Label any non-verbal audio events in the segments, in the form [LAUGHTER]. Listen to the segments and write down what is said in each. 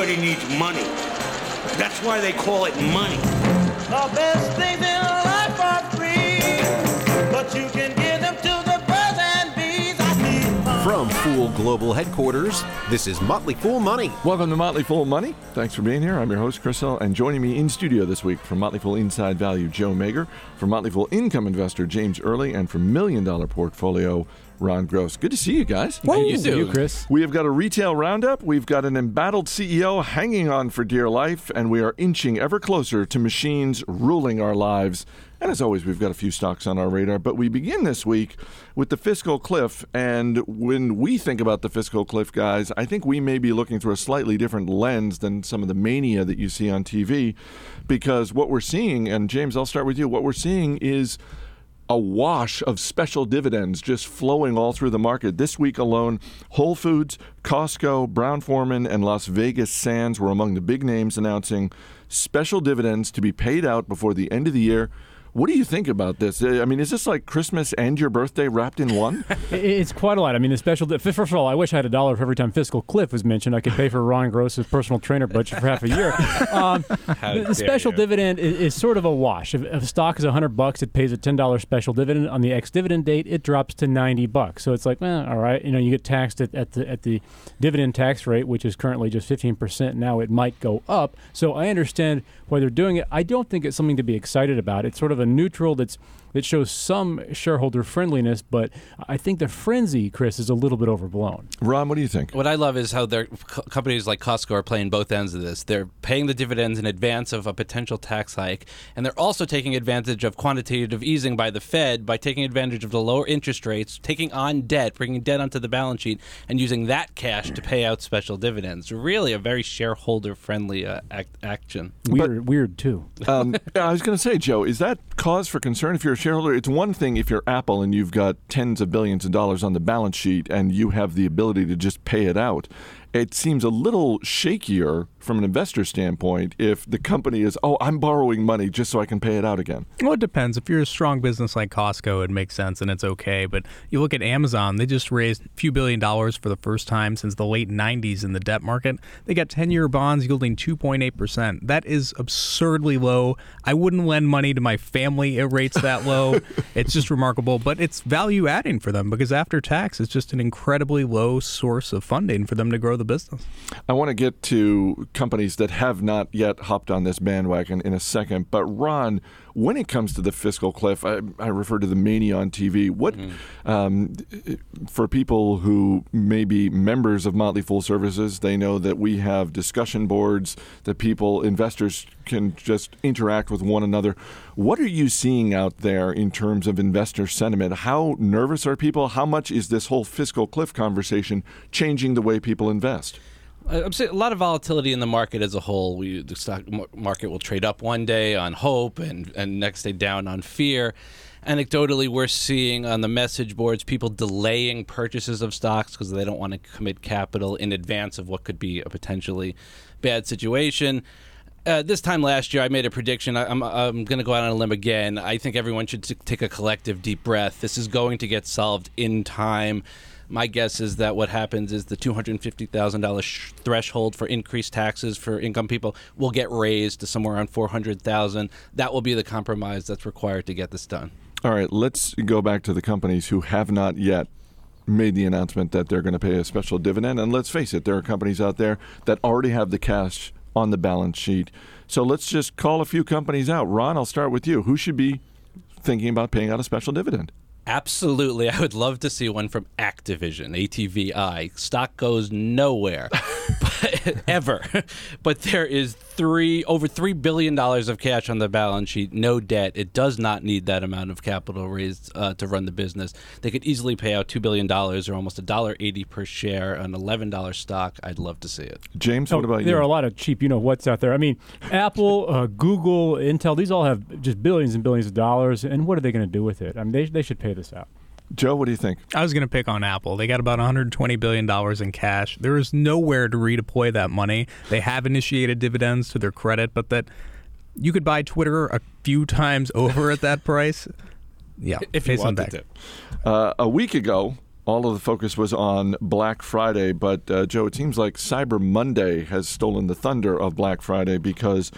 Everybody needs money. That's why they call it money. The best things in life are free, but you can give them to the birds and bees. I need. From Fool Global Headquarters, this is Motley Fool Money. Welcome to Motley Fool Money. Thanks for being here. I'm your host, Chris Hill, and joining me in studio this week from Motley Fool Inside Value, Joe Magyer, from Motley Fool Income Investor, James Early, and from Million Dollar Portfolio, Ron Gross. Good to see you guys. How you doing? Chris. We have got a retail roundup. We've got an embattled CEO hanging on for dear life, and we are inching ever closer to machines ruling our lives. And as always, we've got a few stocks on our radar. But we begin this week with the fiscal cliff. And when we think about the fiscal cliff, guys, I think we may be looking through a slightly different lens than some of the mania that you see on TV. Because what we're seeing, and James, I'll start with you, what we're seeing is a wash of special dividends just flowing all through the market. This week alone, Whole Foods, Costco, Brown Forman, and Las Vegas Sands were among the big names announcing special dividends to be paid out before the end of the year. What do you think about this? I mean, is this like Christmas and your birthday wrapped in one? [LAUGHS] It's quite a lot. I mean, the special. First of all, I wish I had a dollar for every time Fiscal Cliff was mentioned. I could pay for Ron Gross's personal trainer budget for half a year. [LAUGHS] Um, the, the special you. dividend is, is sort of a wash. If, if a stock is hundred bucks, it pays a ten dollars special dividend. On the ex-dividend date, it drops to ninety bucks. So it's like, well, all right. You know, you get taxed at, at the at the dividend tax rate, which is currently just fifteen percent. Now it might go up. So I understand why they're doing it. I don't think it's something to be excited about. It's sort of a neutral that's that shows some shareholder friendliness, but I think the frenzy, Chris, is a little bit overblown. Ron, what do you think? What I love is how their co- companies like Costco are playing both ends of this. They're paying the dividends in advance of a potential tax hike, and they're also taking advantage of quantitative easing by the Fed by taking advantage of the lower interest rates, taking on debt, bringing debt onto the balance sheet, and using that cash to pay out special dividends. Really, a very shareholder-friendly uh, act- action. Weird, weird too. Um, [LAUGHS] I was going to say, Joe, is that cause for concern if you're a shareholder? It's one thing if you're Apple and you've got tens of billions of dollars on the balance sheet and you have the ability to just pay it out. It seems a little shakier from an investor standpoint if the company is, oh, I'm borrowing money just so I can pay it out again. Well, it depends. If you're a strong business like Costco, it makes sense and it's okay. But you look at Amazon, they just raised a few billion dollars for the first time since the late 90s in the debt market. They got 10 year bonds yielding 2.8%. That is absurdly low. I wouldn't lend money to my family at rates that low. [LAUGHS] it's just remarkable. But it's value adding for them because after tax, it's just an incredibly low source of funding for them to grow the business. I want to get to companies that have not yet hopped on this bandwagon in a second. But Ron, when it comes to the fiscal cliff, I, I refer to the mania on TV. What um, for people who may be members of Motley Fool Services, they know that we have discussion boards that people, investors, can just interact with one another. What are you seeing out there in terms of investor sentiment? How nervous are people? How much is this whole fiscal cliff conversation changing the way people invest? I'm saying a lot of volatility in the market as a whole. We, the stock market will trade up one day on hope, and and next day down on fear. Anecdotally, we're seeing on the message boards people delaying purchases of stocks because they don't want to commit capital in advance of what could be a potentially bad situation. Uh, this time last year, I made a prediction. I, I'm, I'm going to go out on a limb again. I think everyone should t- take a collective deep breath. This is going to get solved in time. My guess is that what happens is the $250,000 sh- threshold for increased taxes for income people will get raised to somewhere around 400,000. That will be the compromise that's required to get this done. All right, let's go back to the companies who have not yet made the announcement that they're going to pay a special dividend. And let's face it, there are companies out there that already have the cash on the balance sheet. So let's just call a few companies out. Ron, I'll start with you. Who should be thinking about paying out a special dividend? Absolutely. I would love to see one from Activision, ATVI. Stock goes nowhere. [LAUGHS] but, ever. But there is three over three billion dollars of cash on the balance sheet, no debt. It does not need that amount of capital raised uh, to run the business. They could easily pay out two billion dollars or almost a dollar eighty per share on eleven dollar stock. I'd love to see it. James, what Oh, about there you? are a lot of cheap, you know what's out there. I mean, Apple, uh, Google, Intel, these all have just billions and billions of dollars. And what are they going to do with it? I mean, they, they should pay this out. Joe, what do you think? I was going to pick on Apple. They got about 120 billion dollars in cash. There is nowhere to redeploy that money. They have initiated dividends to their credit, but that you could buy Twitter a few times [LAUGHS] over at that price. Yeah, If pay you some wanted back. to. Uh, a week ago, all of the focus was on Black Friday, but uh, Joe, it seems like Cyber Monday has stolen the thunder of Black Friday because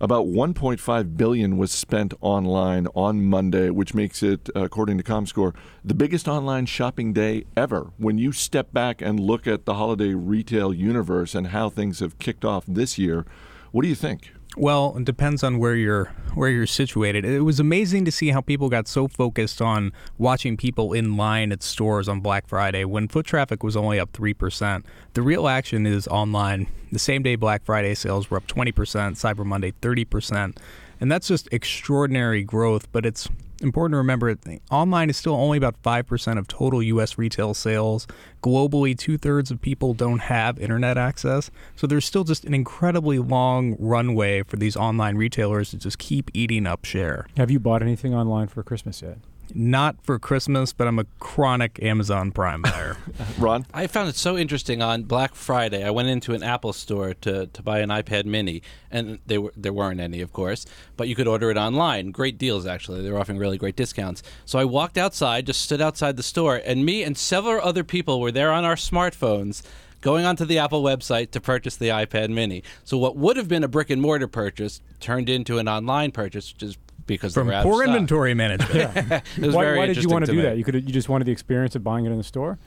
about 1.5 billion was spent online on Monday, which makes it, uh, according to ComScore, the biggest online shopping day ever. When you step back and look at the holiday retail universe and how things have kicked off this year, what do you think? Well, it depends on where you're where you're situated. It was amazing to see how people got so focused on watching people in line at stores on Black Friday when foot traffic was only up 3%. The real action is online. The same day Black Friday sales were up 20%, Cyber Monday 30%. And that's just extraordinary growth, but it's important to remember online is still only about 5% of total U.S. retail sales. Globally, two thirds of people don't have internet access. So there's still just an incredibly long runway for these online retailers to just keep eating up share. Have you bought anything online for Christmas yet? Not for Christmas, but I'm a chronic Amazon Prime buyer. [LAUGHS] Ron? I found it so interesting on Black Friday. I went into an Apple store to, to buy an iPad mini, and they were, there weren't any, of course, but you could order it online. Great deals, actually. They were offering really great discounts. So I walked outside, just stood outside the store, and me and several other people were there on our smartphones going onto the Apple website to purchase the iPad mini. So what would have been a brick and mortar purchase turned into an online purchase, which is because From they were out of poor stock. inventory [LAUGHS] management. It was why very why did you want to, do me. that? You could you just wanted the experience of buying it in the store.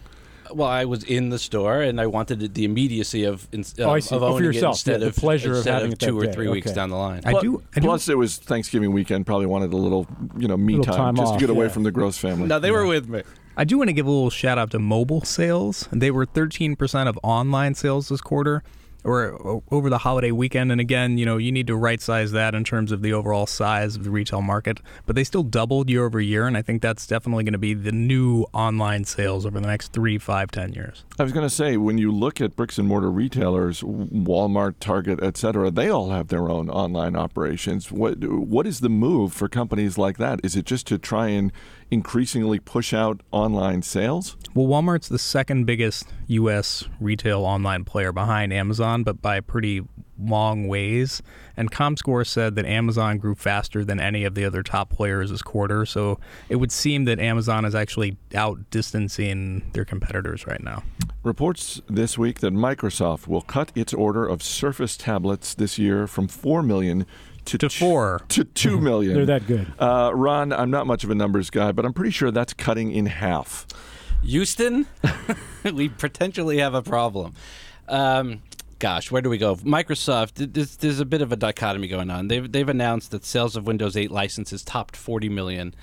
Well, I was in the store and I wanted the- the immediacy of, in, of, Oh, I see. of Oh, owning yourself, it instead the- the of pleasure of instead having it two that or day. three weeks Okay. down the line. I do. I do Plus, it was Thanksgiving weekend. Probably wanted a little, you know, me time, time just off, to get away yeah. from the Gross family. no, they were with me. I do want to give a little shout out to mobile sales. They were 13% of online sales this quarter or over the holiday weekend. And again, you know, you need to right size that in terms of the overall size of the retail market. But they still doubled year over year. And I think that's definitely going to be the new online sales over the next three, five, ten years. I was going to say, when you look at bricks and mortar retailers, Walmart, Target, etc., they all have their own online operations. What What is the move for companies like that? Is it just to try and increasingly push out online sales? Well, Walmart's the second biggest U.S. retail online player behind Amazon, but by a pretty long ways. And ComScore said that Amazon grew faster than any of the other top players this quarter. So it would seem that Amazon is actually outdistancing their competitors right now. Reports this week that Microsoft will cut its order of Surface tablets this year from 4 million to, To four. to 2 million. They're that good. Uh, Ron, I'm not much of a numbers guy, but I'm pretty sure that's cutting in half. Houston, [LAUGHS] we potentially have a problem. Um, gosh, where do we go? Microsoft, there's, there's a bit of a dichotomy going on. They've, they've announced that sales of Windows 8 licenses topped 40 million.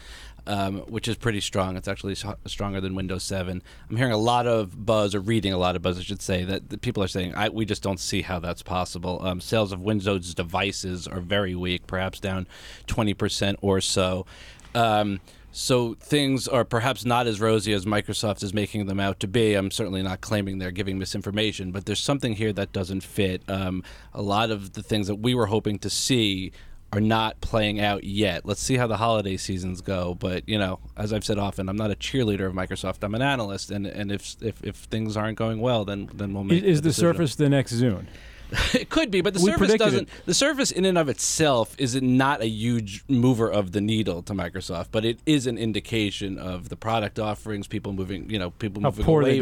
Um, which is pretty strong. It's actually stronger than Windows 7. I'm hearing a lot of buzz, or reading a lot of buzz, I should say, that, people are saying we just don't see how that's possible. Um, sales of Windows devices are very weak, perhaps down 20% or so. Um, so things are perhaps not as rosy as Microsoft is making them out to be. I'm certainly not claiming they're giving misinformation, but there's something here that doesn't fit. Um, a lot of the things that we were hoping to see are not playing out yet. Let's see how the holiday seasons go. But you know, as I've said often, I'm not a cheerleader of Microsoft. I'm an analyst, and and if if, if things aren't going well, then then we'll make. Is, is the. Surface the next Zune? [LAUGHS] It could be, but the We Surface doesn't. it. The Surface, in and of itself, is not a huge mover of the needle to Microsoft, but it is an indication of the product offerings. People moving, you know, people How moving away,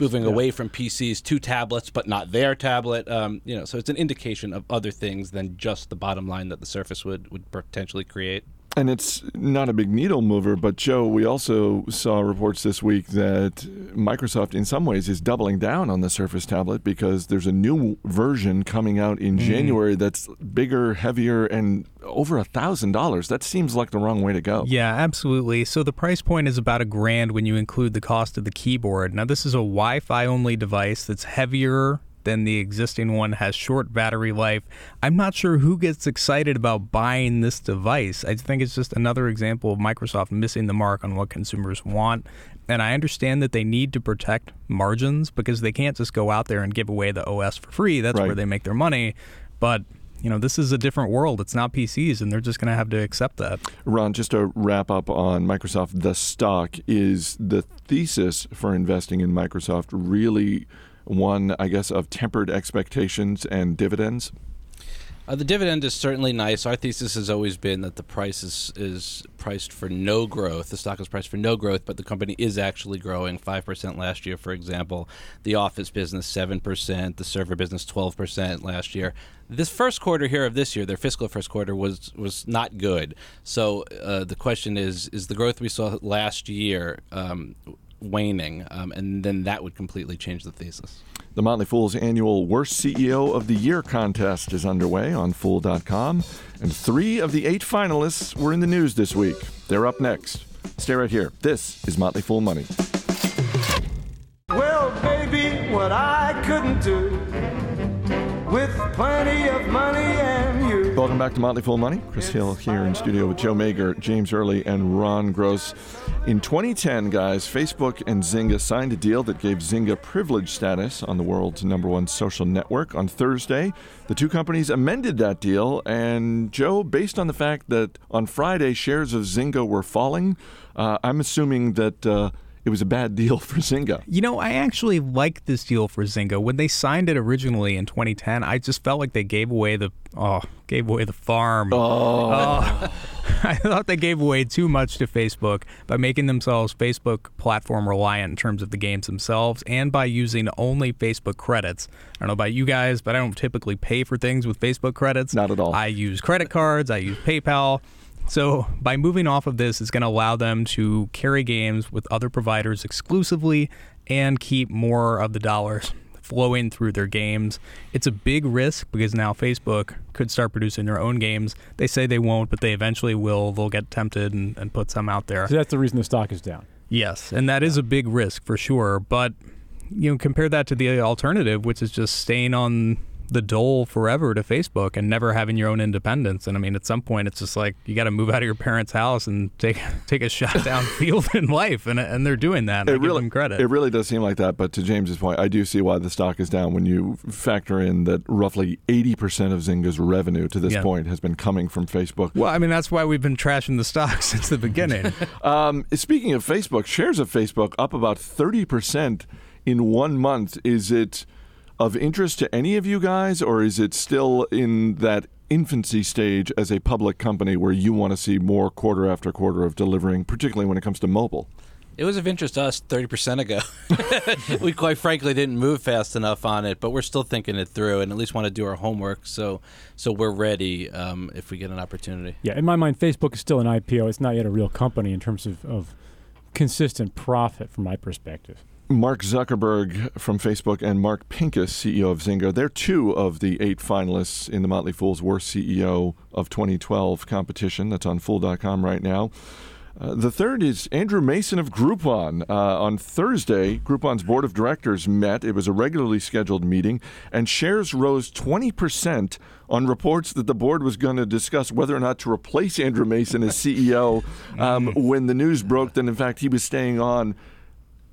moving yeah. away from PCs to tablets, but not their tablet. Um, you know, so it's an indication of other things than just the bottom line that the Surface would would potentially create. And it's not a big needle mover, but Joe, we also saw reports this week that Microsoft, in some ways, is doubling down on the Surface tablet because there's a new version coming out in mm. January that's bigger, heavier, and over a thousand dollars. That seems like the wrong way to go. Yeah, absolutely. So the price point is about a grand when you include the cost of the keyboard. Now, this is a Wi Fi only device that's heavier than the existing one, has short battery life. I'm not sure who gets excited about buying this device. I think it's just another example of Microsoft missing the mark on what consumers want. And I understand that they need to protect margins because they can't just go out there and give away the OS for free. That's Right. where they make their money. But you know, this is a different world. It's not PCs, and they're just going to have to accept that. Ron, just to wrap up on Microsoft, the stock is the thesis for investing in Microsoft really one, I guess, of tempered expectations and dividends? Uh, the dividend is certainly nice. Our thesis has always been that the price is, is priced for no growth. The stock is priced for no growth, but the company is actually growing 5% last year, for example. The office business, 7%. The server business, 12% last year. This first quarter here of this year, their fiscal first quarter, was, was not good. So uh, the question is is the growth we saw last year um, waning? Um, and then that would completely change the thesis. The Motley Fool's annual Worst CEO of the Year contest is underway on Fool.com, and three of the eight finalists were in the news this week. They're up next. Stay right here. This is Motley Fool Money. Well, baby, what I couldn't do with plenty of money and you. Welcome back to Motley Fool Money. Chris Hill here in studio with Joe Magyer, James Early, and Ron Gross. In 2010, guys, Facebook and Zynga signed a deal that gave Zynga privilege status on the world's number one social network. On Thursday, the two companies amended that deal. And Joe, based on the fact that on Friday shares of Zynga were falling, uh, I'm assuming that. Uh, it was a bad deal for Zynga. You know, I actually like this deal for Zynga. When they signed it originally in 2010, I just felt like they gave away the oh, gave away the farm. Oh, oh. [LAUGHS] I thought they gave away too much to Facebook by making themselves Facebook platform reliant in terms of the games themselves and by using only Facebook credits. I don't know about you guys, but I don't typically pay for things with Facebook credits. Not at all. I use credit cards, I use PayPal. So, by moving off of this, it's going to allow them to carry games with other providers exclusively and keep more of the dollars flowing through their games. It's a big risk because now Facebook could start producing their own games. They say they won't, but they eventually will. They'll get tempted and, and put some out there. So that's the reason the stock is down. Yes, and that is a big risk for sure. But you know, compare that to the alternative, which is just staying on the dole forever to Facebook and never having your own independence. And I mean, at some point, it's just like you got to move out of your parents' house and take [LAUGHS] take a shot [LAUGHS] down field in life, and and they're doing that. And I it give really them credit. It really does seem like that. But to James's point, I do see why the stock is down when you factor in that roughly 80% of Zynga's revenue to this Yeah. point has been coming from Facebook. well, I mean, that's why we've been trashing the stock [LAUGHS] since the beginning. Um, speaking of Facebook, shares of Facebook up about 30% in one month. Is it of interest to any of you guys, or is it still in that infancy stage as a public company where you want to see more quarter after quarter of delivering, particularly when it comes to mobile? It was of interest to us 30% ago. [LAUGHS] we quite frankly didn't move fast enough on it, but we're still thinking it through and at least want to do our homework so so we're ready um, if we get an opportunity. Yeah, in my mind, Facebook is still an IPO. It's not yet a real company in terms of, of consistent profit, from my perspective. Mark Zuckerberg from Facebook and Mark Pincus, CEO of Zynga. They're two of the eight finalists in the Motley Fool's Worst CEO of 2012 competition. That's on Fool.com right now. Uh, the third is Andrew Mason of Groupon. Uh, on Thursday, Groupon's board of directors met. It was a regularly scheduled meeting, and shares rose 20% on reports that the board was going to discuss whether or not to replace Andrew Mason as CEO. Um, [LAUGHS] when the news broke that, in fact, he was staying on,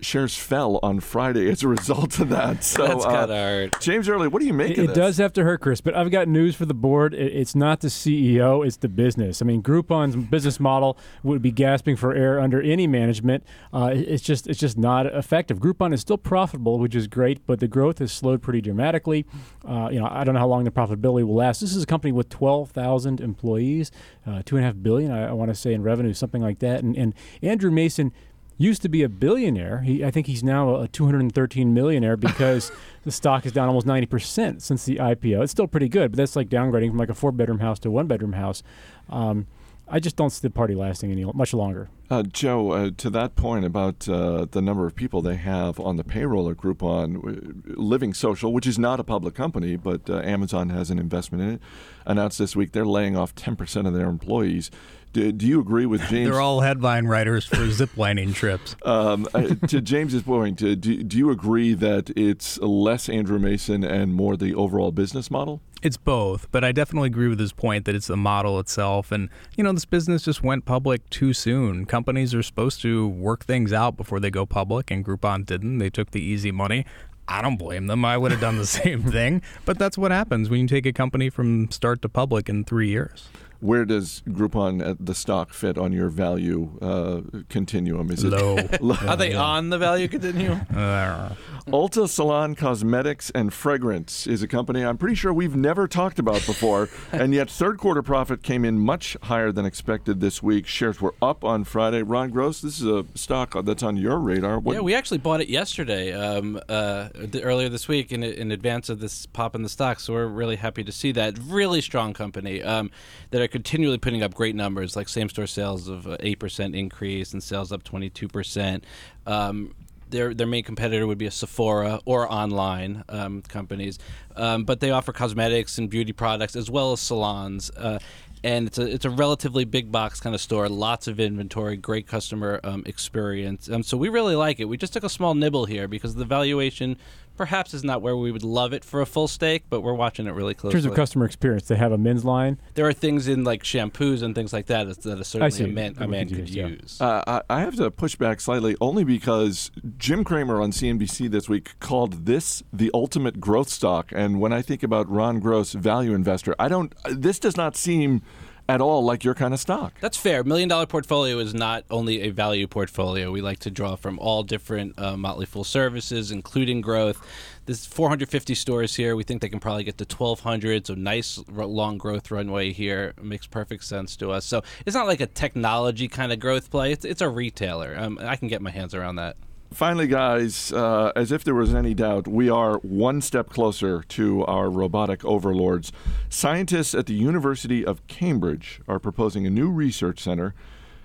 shares fell on Friday as a result of that. [LAUGHS] So, That's uh, kind of hard. James Early, what do you make It, of it does have to hurt, Chris. But I've got news for the board. It, it's not the CEO; it's the business. I mean, Groupon's business model would be gasping for air under any management. Uh, it's just it's just not effective. Groupon is still profitable, which is great, but the growth has slowed pretty dramatically. Uh, you know, I don't know how long the profitability will last. This is a company with twelve thousand employees, uh, two and a half billion, I, I want to say, in revenue, something like that. And, and Andrew Mason used to be a billionaire. He, I think he's now a 213 millionaire [LAUGHS] because the stock is down almost 90% since the IPO. It's still pretty good, but that's like downgrading from like a four bedroom house to a one bedroom house. Um, I just don't see the party lasting any much longer. Uh, Joe, uh, to that point about uh, the number of people they have on the payroll at Groupon, Living Social, which is not a public company, but uh, Amazon has an investment in it, announced this week they're laying off 10% of their employees. Do, do you agree with [LAUGHS] James? They're all headline writers for [LAUGHS] ziplining trips. um, uh, to [LAUGHS] James's point, uh, do, do you agree that it's less Andrew Mason and more the overall business model? It's both, but I definitely agree with his point that it's the model itself. And, you know, this business just went public too soon. Companies are supposed to work things out before they go public, and Groupon didn't. They took the easy money. I don't blame them. I would have done the same thing. But that's what happens when you take a company from start to public in three years. Where does Groupon, uh, the stock, fit on your value uh, continuum? Is it Low. [LAUGHS] Are they on the value continuum? [LAUGHS] Uh, Ulta Salon Cosmetics and Fragrance is a company I'm pretty sure we've never talked about before, [LAUGHS] and yet third quarter profit came in much higher than expected this week. Shares were up on Friday. Ron Gross, this is a stock that's on your radar. What, Yeah, we actually bought it yesterday, um, uh, th- earlier this week, in in advance of this pop in the stock. So we're really happy to see that. Really strong company um, that are continually putting up great numbers, like same store sales of uh, eight percent increase and sales up twenty two percent. Um, their their main competitor would be a Sephora or online um, companies, um, but they offer cosmetics and beauty products as well as salons. Uh, and it's a it's a relatively big box kind of store. Lots of inventory, great customer um, experience. Um, so we really like it. We just took a small nibble here because the valuation perhaps is not where we would love it for a full stake, but we're watching it really closely. In terms of customer experience, they have a men's line. there are things in like shampoos and things like that that that certainly a man, a man could could use, yeah. use. Uh, I I have to push back slightly only because Jim Cramer on CNBC this week called this the ultimate growth stock. And when I think about Ron Gross, value investor, I don't, this does not seem at all like your kind of stock. That's fair. Million dollar portfolio is not only a value portfolio. We like to draw from all different uh, Motley Fool services, including growth. There's 450 stores here. We think they can probably get to 1,200. So nice long growth runway here. It makes perfect sense to us. So it's not like a technology kind of growth play. It's, it's a retailer. Um, I can get my hands around that. Finally, guys, uh, as if there was any doubt, we are one step closer to our robotic overlords. Scientists at the University of Cambridge are proposing a new research center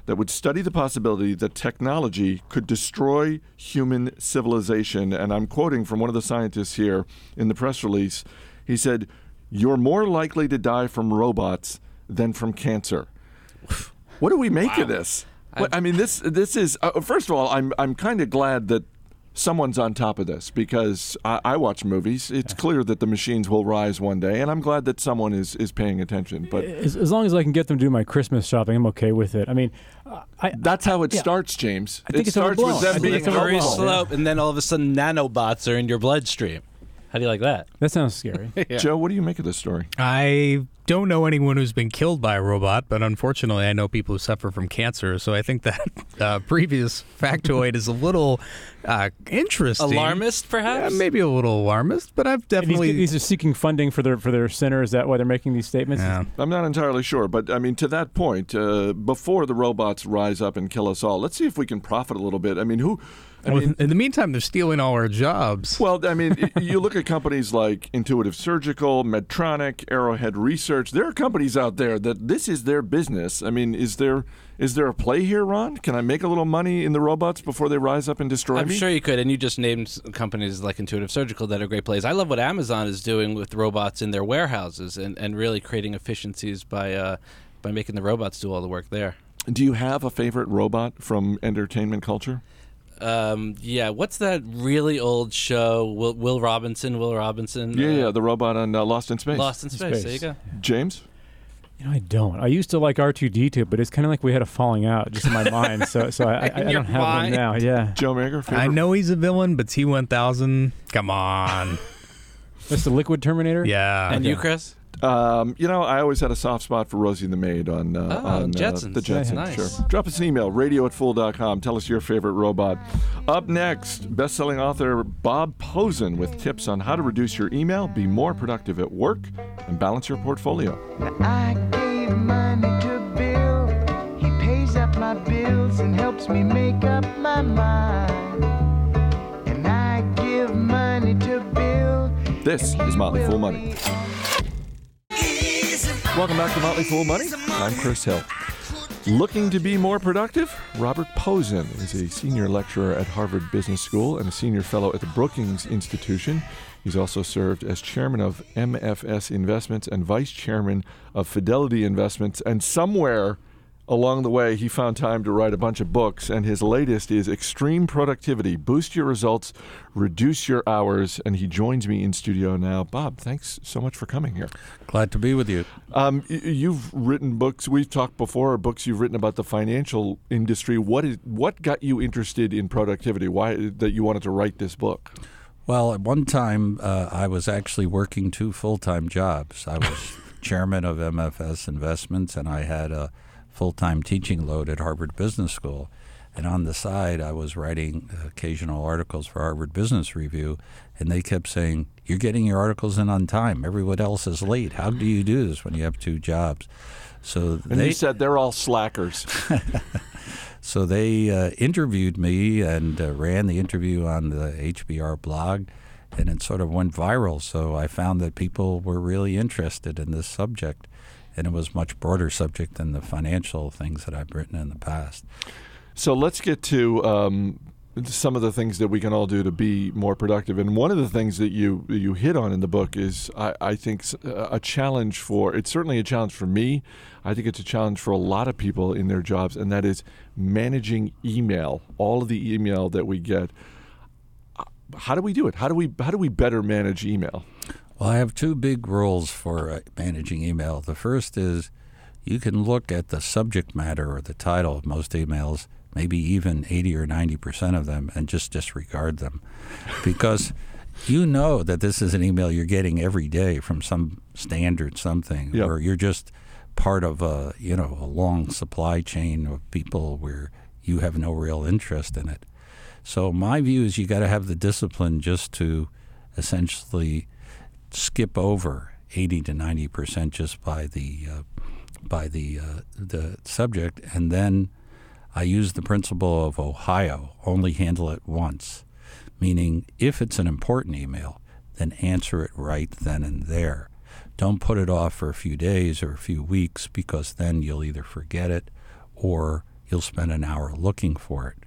that would study the possibility that technology could destroy human civilization. And I'm quoting from one of the scientists here in the press release. He said, You're more likely to die from robots than from cancer. What do we make of this? What- I mean, this this is uh, first of all, I'm I'm kind of glad that someone's on top of this because I, I watch movies. It's clear that the machines will rise one day, and I'm glad that someone is is paying attention. But As, as long as I can get them to do my Christmas shopping, I'm okay with it. I mean, uh, I, that's how it Yeah. starts, James. I think it it's starts with overblown. I them being it's Slippery overblown. slope, and then all of a sudden, nanobots are in your bloodstream. How do you like that? that sounds scary. [LAUGHS] Joe, what do you make of this story? I don't know anyone who's been killed by a robot, but unfortunately, I know people who suffer from cancer. So I think that [LAUGHS] uh, previous factoid is a little uh, interesting. Alarmist, Yeah, perhaps? maybe a little alarmist, but I've And these, definitely. these are seeking funding for their for their center. Is that why they're making these statements? Yeah. I'm not entirely sure, but I mean, to that point, uh, before the robots rise up and kill us all, let's see if we can profit a little bit. I mean, who? I Well, mean, in the meantime, they're stealing all our jobs. Well, I mean, you look at [LAUGHS] companies like Intuitive Surgical, Medtronic, Arrowhead Research. There are companies out there that this is their business. I mean, is there is there a play here, Ron? Can I make a little money in the robots before they rise up and destroy them? I'm me? sure you could, and you just named companies like Intuitive Surgical that are great plays. I love what Amazon is doing with robots in their warehouses and, and really creating efficiencies by uh, by making the robots do all the work there. Do you have a favorite robot from entertainment culture? Um, yeah, what's that really old show? Will, Will Robinson? Will Robinson? Yeah, uh, yeah, the robot on uh, Lost in Space. Lost in Space. There you Space. go. James. You know, I don't. I used to like R2D2, but it's kind of like we had a falling out just in my [LAUGHS] mind. So, so I, I, [LAUGHS] I don't have mind? one now. Yeah, Joe Magyer, favorite? I know he's a villain, but T1000, come on. [LAUGHS] that's the Liquid Terminator. Yeah. And you, Chris? Um, you know, I always had a soft spot for Rosie the Maid on, uh, Oh, on Jetsons. Uh, the Jetsons. Nice. Sure. Drop us an email, radio at fool.com. Tell us your favorite robot. Up next, best-selling author Bob Pozen with tips on how to reduce your email, be more productive at work, and balance your portfolio. I gave money to Bill. He pays up my bills and helps me make up my mind. And I give money to Bill. This is Motley Fool Money. Welcome back to Motley Fool Money. I'm Chris Hill. Looking to be more productive? Robert Pozen is a senior lecturer at Harvard Business School and a senior fellow at the Brookings Institution. He's also served as chairman of MFS Investments and vice chairman of Fidelity Investments. And somewhere along the way, he found time to write a bunch of books. And his latest is Extreme Productivity Boost Your Results, Reduce Your Hours. And he joins me in studio now. Bob, thanks so much for coming here. Glad to be with you. Um, you've written books. We've talked before. Books you've written about the financial industry. What is what got you interested in productivity? Why that you wanted to write this book? Well, at one time, uh, I was actually working two full time jobs. I was [LAUGHS] chairman of MFS Investments, and I had a full time teaching load at Harvard Business School. And on the side, I was writing occasional articles for Harvard Business Review, and they kept saying, You're getting your articles in on time. Everyone else is late. How do you do this when you have two jobs? So And they said they're all slackers. [LAUGHS] so they uh, interviewed me and uh, ran the interview on the HBR blog, and it sort of went viral. So I found that people were really interested in this subject, and it was much broader subject than the financial things that I've written in the past. So let's get to um, some of the things that we can all do to be more productive. And one of the things that you you hit on in the book is, I, I think, a challenge for. It's certainly a challenge for me. I think it's a challenge for a lot of people in their jobs, and that is managing email. All of the email that we get. Uh, How do we do it? How do we how do we better manage email? Well, I have two big rules for uh, managing email. The first is you can look at the subject matter or the title of most emails, maybe even 80 or 90% of them, and just disregard them. Because [LAUGHS] you know that this is an email you're getting every day from some standard something, Yeah. or you're just part of a, you know, a long supply chain of people where you have no real interest in it. So my view is you got to have the discipline just to essentially skip over 80 to 90 percent just by the uh, by the uh, the subject, and then I use the principle of Ohio: only handle it once, meaning if it's an important email, then answer it right then and there. Don't put it off for a few days or a few weeks because then you'll either forget it or you'll spend an hour looking for it.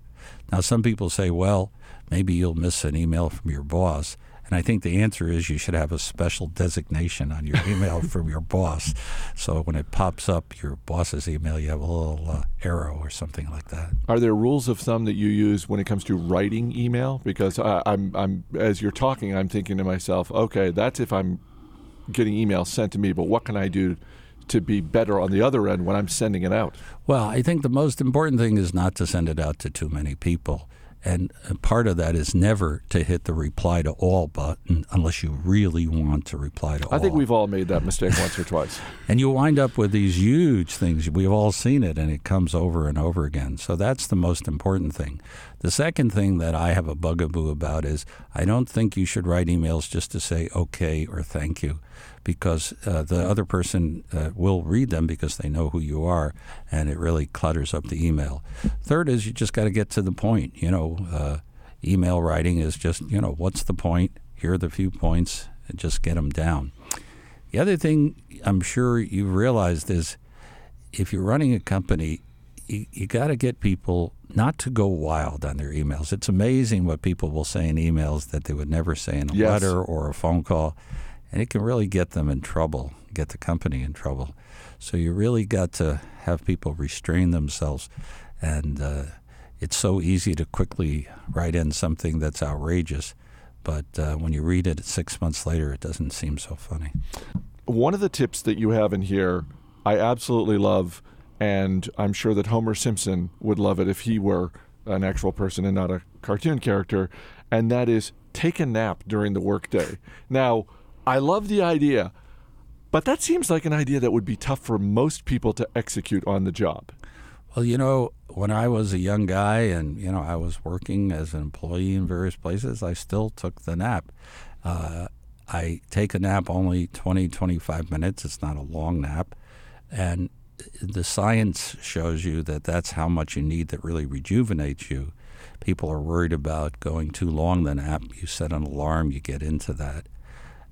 Now, some people say, well, maybe you'll miss an email from your boss. And I think the answer is you should have a special designation on your email from your [LAUGHS] boss. So when it pops up, your boss's email, you have a little uh, arrow or something like that. Are there rules of thumb that you use when it comes to writing email? Because I, I'm, I'm, as you're talking, I'm thinking to myself, okay, that's if I'm getting emails sent to me, but what can I do to be better on the other end when I'm sending it out? Well, I think the most important thing is not to send it out to too many people. And uh, part of that is never to hit the reply to all button unless you really want to reply to all. I think we've all made that mistake once or twice. [LAUGHS] And you wind up with these huge things. We've all seen it, and it comes over and over again. So that's the most important thing. The second thing that I have a bugaboo about is I don't think you should write emails just to say okay or thank you, because uh, the other person uh, will read them because they know who you are, and it really clutters up the email. Third is you just got to get to the point. You know, uh, email writing is just you know what's the point? Here are the few points, and just get them down. The other thing I'm sure you've realized is if you're running a company, you, you got to get people not to go wild on their emails. It's amazing what people will say in emails that they would never say in a Yes. letter or a phone call, and it can really get them in trouble, get the company in trouble. So you really got to have people restrain themselves, and uh, it's so easy to quickly write in something that's outrageous. But uh, when you read it six months later, it doesn't seem so funny. One of the tips that you have in here, I absolutely love, and I'm sure that Homer Simpson would love it if he were an actual person and not a cartoon character, and that is take a nap during the workday. Now, I love the idea, but that seems like an idea that would be tough for most people to execute on the job. Well, you know, when I was a young guy and, you know, I was working as an employee in various places, I still took the nap. Uh, I take a nap only 20, 25 minutes. It's not a long nap. And the science shows you that that's how much you need that really rejuvenates you. People are worried about going too long the nap. You set an alarm, you get into that.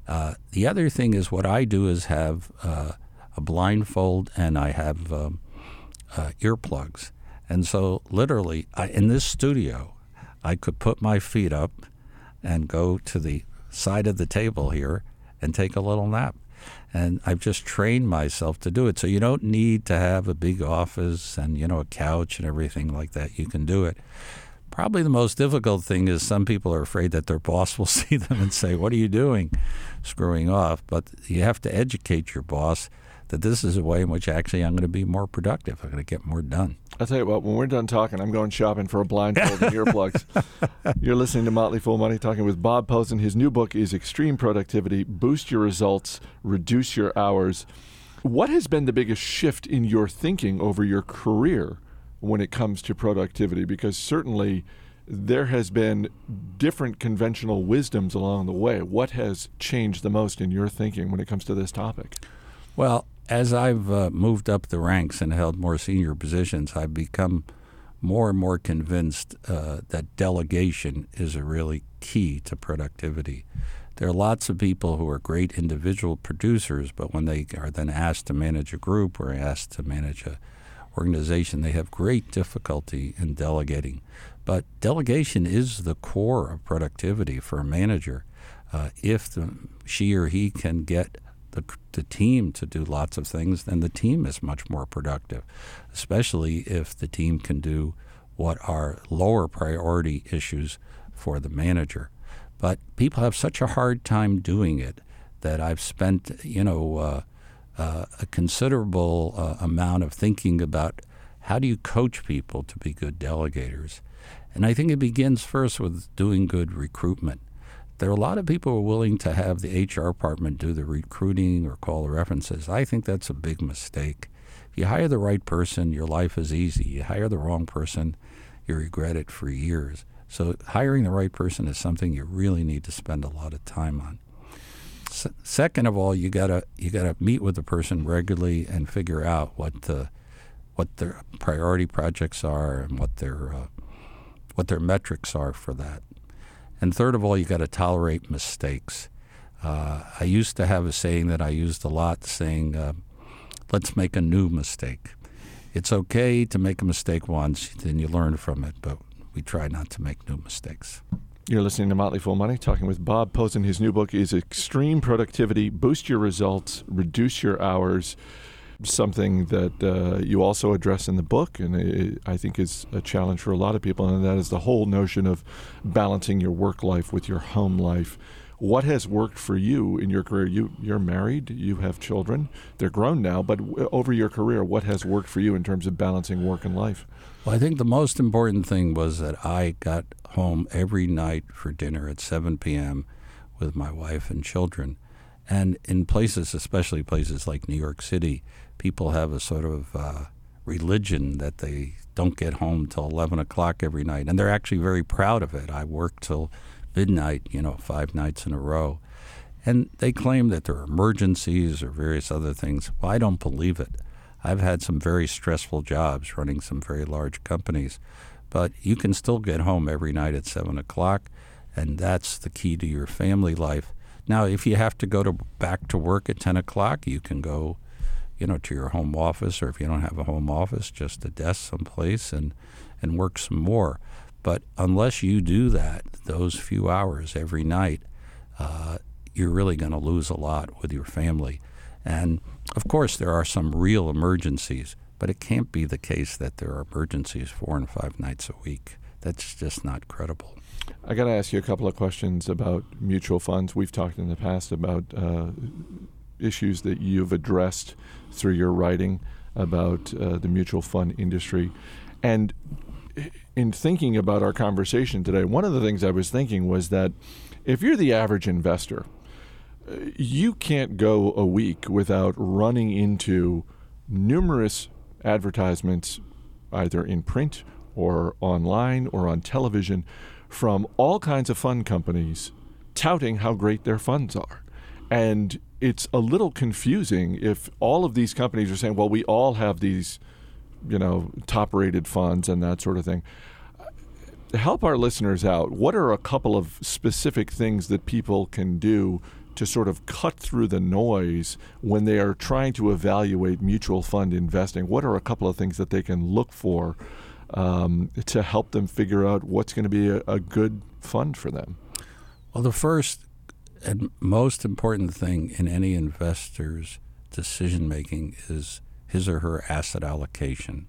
Uh, the other thing is what I do is have uh, a blindfold and I have um, uh, earplugs. And so, literally, I, in this studio, I could put my feet up and go to the side of the table here and take a little nap. And I've just trained myself to do it. So you don't need to have a big office and, you know, a couch and everything like that. You can do it. Probably the most difficult thing is some people are afraid that their boss will [LAUGHS] see them and say, What are you doing? Screwing off. But you have to educate your boss that this is a way in which actually I'm going to be more productive. I'm going to get more done. I'll tell you what, when we're done talking, I'm going shopping for a blindfold and earplugs. [LAUGHS] You're listening to Motley Fool Money, talking with Bob Pozen. His new book is Extreme Productivity Boost Your Results, Reduce Your Hours. What has been the biggest shift in your thinking over your career when it comes to productivity? Because certainly there has been different conventional wisdoms along the way. What has changed the most in your thinking when it comes to this topic? Well, as I've uh, moved up the ranks and held more senior positions, I've become more and more convinced uh, that delegation is a really key to productivity. There are lots of people who are great individual producers, but when they are then asked to manage a group or asked to manage a organization, they have great difficulty in delegating. But delegation is the core of productivity for a manager. Uh, if the, she or he can get the, the team to do lots of things, then the team is much more productive, especially if the team can do what are lower priority issues for the manager. But people have such a hard time doing it that I've spent, you know, uh, uh, a considerable uh, amount of thinking about how do you coach people to be good delegators. And I think it begins first with doing good recruitment. There are a lot of people who are willing to have the HR department do the recruiting or call the references. I think that's a big mistake. If you hire the right person, your life is easy. You hire the wrong person, you regret it for years. So hiring the right person is something you really need to spend a lot of time on. Second of all, you gotta you gotta meet with the person regularly and figure out what the what their priority projects are and what their uh, what their metrics are for that. And third of all, you got to tolerate mistakes. Uh, I used to have a saying that I used a lot, saying, uh, "Let's make a new mistake." It's okay to make a mistake once, then you learn from it, but we try not to make new mistakes. You're listening to Motley Fool Money, talking with Bob Pozen. His new book is Extreme Productivity Boost Your Results, Reduce Your Hours. Something that uh, you also address in the book, and it, I think is a challenge for a lot of people, and that is the whole notion of balancing your work life with your home life. What has worked for you in your career? You you're married, you have children. They're grown now, but over your career, what has worked for you in terms of balancing work and life? Well, I think the most important thing was that I got home every night for dinner at 7 p.m. with my wife and children. And in places, especially places like New York City, people have a sort of uh, religion that they don't get home till 11 o'clock every night. And they're actually very proud of it. I work till midnight, you know, five nights in a row. And they claim that there are emergencies or various other things. Well, I don't believe it. I've had some very stressful jobs running some very large companies, but you can still get home every night at 7 o'clock, and that's the key to your family life. Now, if you have to go to back to work at 10 o'clock, you can go, you know, to your home office, or if you don't have a home office, just a desk someplace and, and work some more. But unless you do that, those few hours every night, uh, you're really going to lose a lot with your family. And of course, there are some real emergencies, but it can't be the case that there are emergencies four and five nights a week. That's just not credible. I got to ask you a couple of questions about mutual funds. We've talked in the past about uh, issues that you've addressed through your writing about uh, the mutual fund industry. And in thinking about our conversation today, one of the things I was thinking was that if you're the average investor, uh, you can't go a week without running into numerous advertisements, either in print or online or on television, from all kinds of fund companies touting how great their funds are. And it's a little confusing if all of these companies are saying, well, we all have these, you know, top rated funds and that sort of thing. Help our listeners out, what are a couple of specific things that people can do to sort of cut through the noise when they are trying to evaluate mutual fund investing? What are a couple of things that they can look for um, to help them figure out what's going to be a, a good fund for them? Well, the first and most important thing in any investor's decision making is his or her asset allocation.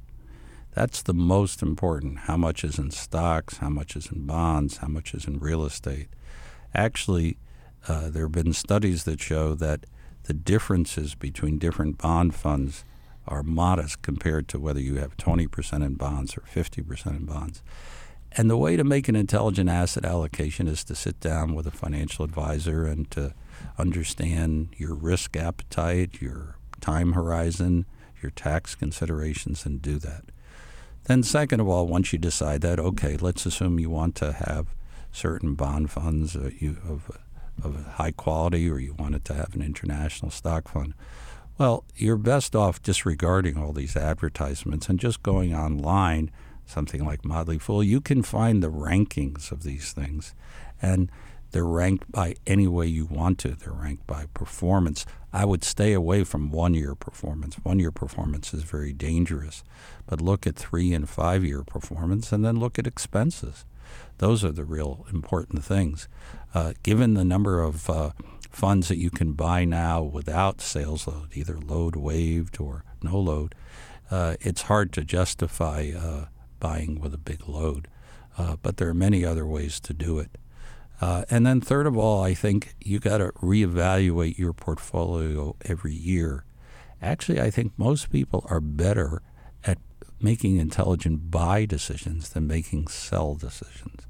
That's the most important. How much is in stocks, how much is in bonds, how much is in real estate. Actually, uh, there have been studies that show that the differences between different bond funds are modest compared to whether you have 20% in bonds or 50% in bonds. And the way to make an intelligent asset allocation is to sit down with a financial advisor and to understand your risk appetite, your time horizon, your tax considerations, and do that. Then, second of all, once you decide that, okay, let's assume you want to have certain bond funds uh, you, of, of high quality or you wanted to have an international stock fund. Well, you're best off disregarding all these advertisements and just going online, something like Motley Fool. You can find the rankings of these things, and they're ranked by any way you want to. They're ranked by performance. I would stay away from one year performance. One year performance is very dangerous, but look at three and five year performance and then look at expenses. Those are the real important things. Uh, given the number of uh, funds that you can buy now without sales load, either load waived or no load, uh, it's hard to justify uh, buying with a big load. Uh, but there are many other ways to do it. Uh, and then, third of all, I think you got to reevaluate your portfolio every year. Actually, I think most people are better at making intelligent buy decisions than making sell decisions.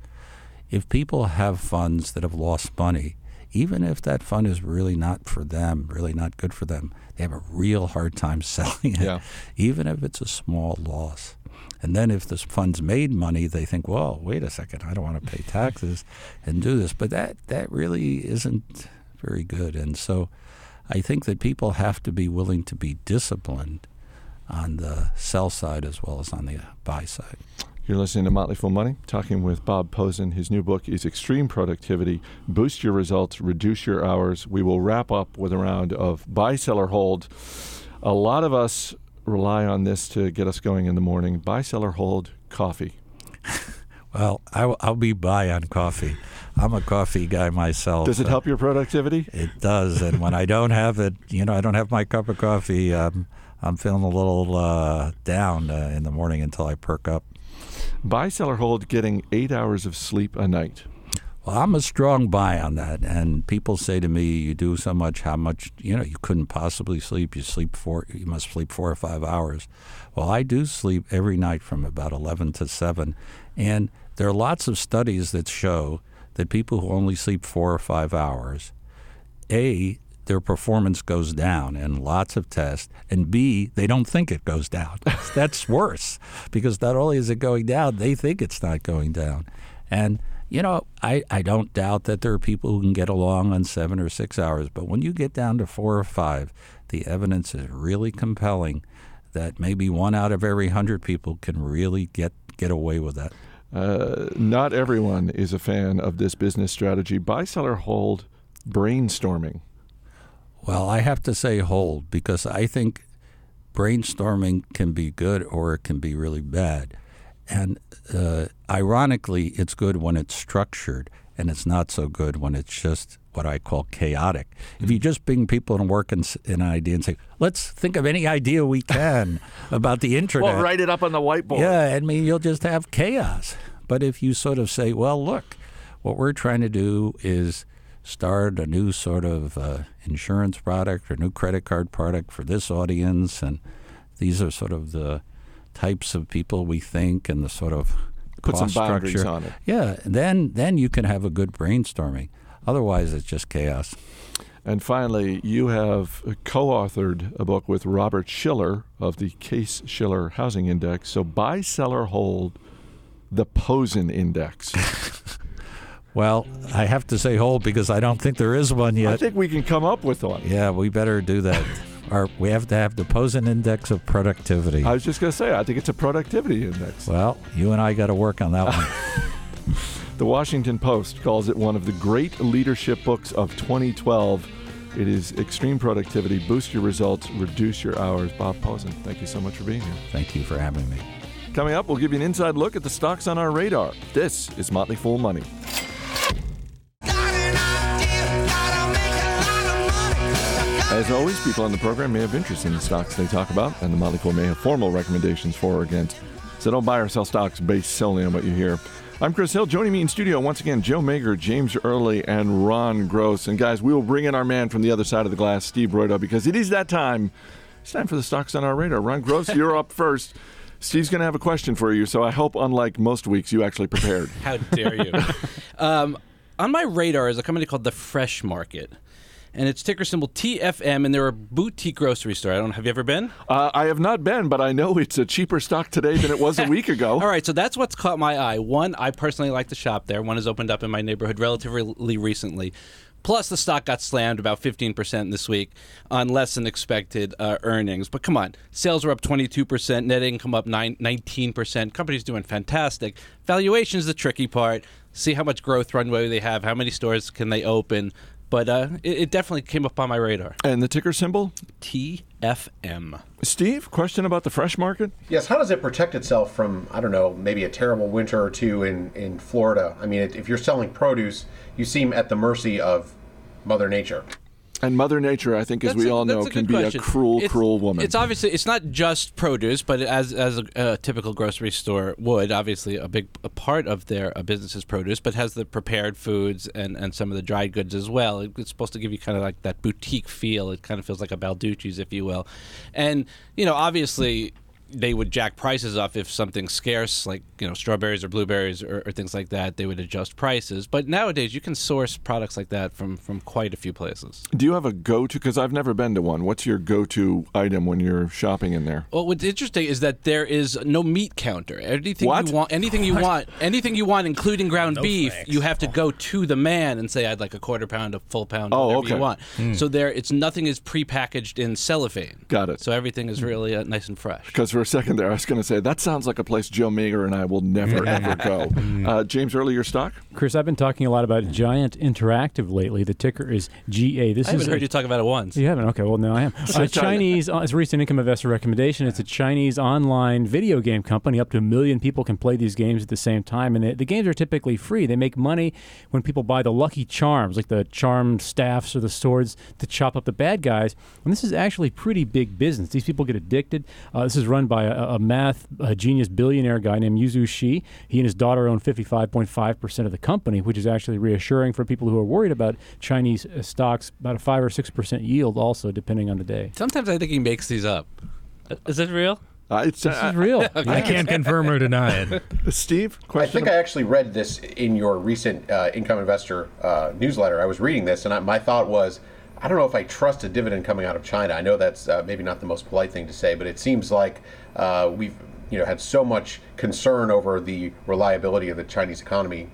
If people have funds that have lost money, even if that fund is really not for them, really not good for them, they have a real hard time [LAUGHS] selling it, Yeah. even if it's a small loss. And then if this fund's made money, they think, well, wait a second, I don't want to pay [LAUGHS] taxes and do this. But that, that really isn't very good. And so I think that people have to be willing to be disciplined on the sell side as well as on the buy side. You're listening to Motley Fool Money, talking with Bob Pozen. His new book is Extreme Productivity Boost Your Results, Reduce Your Hours. We will wrap up with a round of buy, sell, or hold. A lot of us rely on this to get us going in the morning. Buy, sell, or hold coffee. [LAUGHS] Well, I, will be buy on coffee. I'm a coffee guy myself. Does it help your productivity? It does. And when I don't have it, you know, I don't have my cup of coffee, um, I'm feeling a little uh, down uh, in the morning until I perk up. Buy, sell, or hold getting eight hours of sleep a night. Well, I'm a strong buy on that. And people say to me, "You do so much. How much? You know, you couldn't possibly sleep. You sleep four. You must sleep four or five hours." Well, I do sleep every night from about 11 to 7, and there are lots of studies that show that people who only sleep four or five hours, a their performance goes down in lots of tests, and B, they don't think it goes down. [LAUGHS] That's worse because not only is it going down, they think it's not going down. And, you know, I, I don't doubt that there are people who can get along on seven or six hours, but when you get down to four or five, the evidence is really compelling that maybe one out of every hundred people can really get, get away with that. Uh, not everyone is a fan of this business strategy. Buy, sell, or hold brainstorming. Well, I have to say hold because I think brainstorming can be good or it can be really bad. And uh, ironically, it's good when it's structured, and it's not so good when it's just what I call chaotic. If you just bring people and work in an idea and say, let's think of any idea we can about the internet. Well, write it up on the whiteboard. Yeah, I mean, you'll just have chaos. But if you sort of say, well, look, what we're trying to do is start a new sort of uh, insurance product or new credit card product for this audience, and these are sort of the types of people we think and the sort of Put some boundaries structure. on it. Yeah, then then you can have a good brainstorming. Otherwise, it's just chaos. And finally, you have co authored a book with Robert Shiller of the Case Shiller Housing Index. So buy, sell, or hold the Pozen Index. [LAUGHS] Well, I have to say hold because I don't think there is one yet. I think we can come up with one. Yeah, we better do that. [LAUGHS] Or we have to have the Pozen Index of Productivity. I was just going to say, I think it's a productivity index. well, you and I got to work on that one. [LAUGHS] The Washington Post calls it one of the great leadership books of 2012. It is Extreme Productivity, Boost Your Results, Reduce Your Hours. Bob Pozen, thank you so much for being here. Thank you for having me. Coming up, we'll give you an inside look at the stocks on our radar. This is Motley Fool Money. As always, people on the program may have interest in the stocks they talk about, and the Motley Fool may have formal recommendations for or against. So don't buy or sell stocks based solely on what you hear. I'm Chris Hill. Joining me in studio once again, Joe Magyer, James Early, and Ron Gross. And guys, we will bring in our man from the other side of the glass, Steve Broido, because it is that time. It's time for the stocks on our radar. Ron Gross, you're up [LAUGHS] first. Steve's going to have a question for you, so I hope, unlike most weeks, you actually prepared. [LAUGHS] How dare you? [LAUGHS] um, on my radar is a company called the Fresh Market. And it's ticker symbol TFM, and they're a boutique grocery store. I don't. Have you ever been? Uh, I have not been, but I know it's a cheaper stock today than it was a [LAUGHS] week ago. All right, so that's what's caught my eye. One, I personally like to shop there. One has opened up in my neighborhood relatively recently. Plus, the stock got slammed about 15% this week on less than expected uh, earnings. But come on, sales were up 22%, net income up 9, 19%. Company's doing fantastic. Valuation is the tricky part. See how much growth runway they have, how many stores can they open. But uh, it, it definitely came up on my radar. And the ticker symbol? TFM. Steve, question about the fresh market? Yes, how does it protect itself from, I don't know, maybe a terrible winter or two in, in Florida? I mean, if you're selling produce, you seem at the mercy of Mother Nature. And Mother Nature, I think, as That's we a- all know, can be question. a cruel, It's- cruel woman. It's obviously it's not just produce, but as as a, a typical grocery store would, obviously a big a part of their business is produce, but has the prepared foods and, and some of the dried goods as well. It- It's supposed to give you kind of like that boutique feel. It kind of feels like a Balducci's, if you will, and you know, obviously. They would jack prices up if something's scarce, like you know strawberries or blueberries or, or things like that. They would adjust prices. But nowadays, you can source products like that from from quite a few places. Do you have a go to? Because I've never been to one. What's your go to item when you're shopping in there? Well, what's interesting is that there is no meat counter. Anything What? you want, anything you [LAUGHS] want, anything you want, including ground beef, you have to go to the man and say, "I'd like a quarter pound, a full pound, Oh, whatever okay. you want." Hmm. So there, it's nothing is prepackaged in cellophane. Got it. So everything is really uh, nice and fresh. Because for a second there, I was going to say that sounds like a place Joe Magyer and I will never ever go. [LAUGHS] Uh, James, early your stock? Chris, I've been talking a lot about Giant Interactive lately. The ticker is GA. This I haven't is heard a- you talk about it once. You haven't? Okay, well, now I am. [LAUGHS] So A try- Chinese, uh, it's a recent income investor recommendation. It's a Chinese online video game company. Up to a million people can play these games at the same time. And the, the games are typically free. They make money when people buy the lucky charms, like the charm staffs or the swords to chop up the bad guys. And this is actually pretty big business. These people get addicted. Uh, this is run by a, a math a genius billionaire guy named Yuzhu Shi. He and his daughter own 55.5% of the company, which is actually reassuring for people who are worried about Chinese uh, stocks, about a 5 or 6% yield also, depending on the day. Sometimes I think he makes these up. Is it real? Uh, it's, This is real. [LAUGHS] I can't confirm or deny it. [LAUGHS] Steve, I think I actually read this in your recent uh, income investor uh, newsletter. I was reading this, and I, my thought was, I don't know if I trust a dividend coming out of China. I know that's uh, maybe not the most polite thing to say, but it seems like uh, we've you know had so much concern over the reliability of the Chinese economy.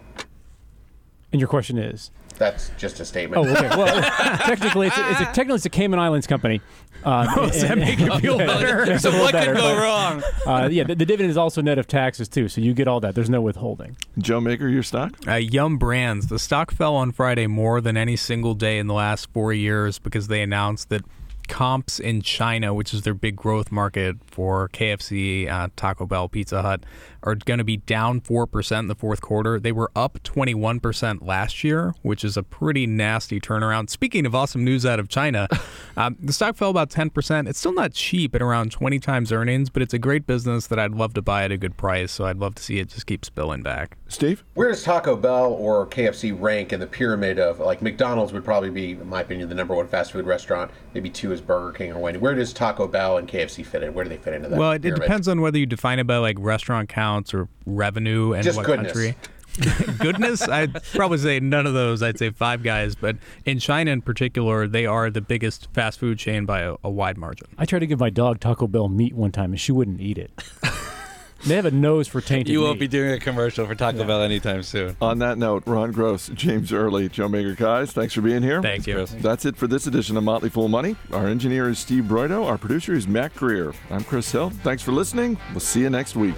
And your question is? That's just a statement. Oh, okay. Well, [LAUGHS] technically, it's a, it's a technically it's a Cayman Islands company. [LAUGHS] Uh, Oh, does that make you [LAUGHS] feel better? it's So what could better, go but, wrong? Uh, yeah, the, the dividend is also net of taxes too, so you get all that. There's no withholding. Joe Magyer, your stock? Uh, Yum Brands. The stock fell on Friday more than any single day in the last four years because they announced that comps in China, which is their big growth market for KFC, uh, Taco Bell, Pizza Hut, are going to be down 4% in the fourth quarter. They were up 21% last year, which is a pretty nasty turnaround. Speaking of awesome news out of China, [LAUGHS] um, the stock fell about 10%. It's still not cheap at around 20 times earnings, but it's a great business that I'd love to buy at a good price. So I'd love to see it just keep spilling back. Steve? Where does Taco Bell or KFC rank in the pyramid of like McDonald's would probably be, in my opinion, the number one fast food restaurant. Maybe two is Burger King or Wendy. Where does Taco Bell and KFC fit in? Where do they fit into that? Well, it, it depends on whether you define it by like restaurant counts or revenue and Just what goodness. country. [LAUGHS] goodness, I'd probably say none of those. I'd say five guys, but in China in particular, they are the biggest fast food chain by a, a wide margin. I tried to give my dog Taco Bell meat one time, and she wouldn't eat it. [LAUGHS] they have a nose for tainted You meat. won't be doing a commercial for Taco Bell anytime soon. On that note, Ron Gross, James Early, Joe Magyer guys, thanks for being here. Thank you. That's it for this edition of Motley Fool Money. Our engineer is Steve Broido. Our producer is Mac Greer. I'm Chris Hill. Thanks for listening. We'll see you next week.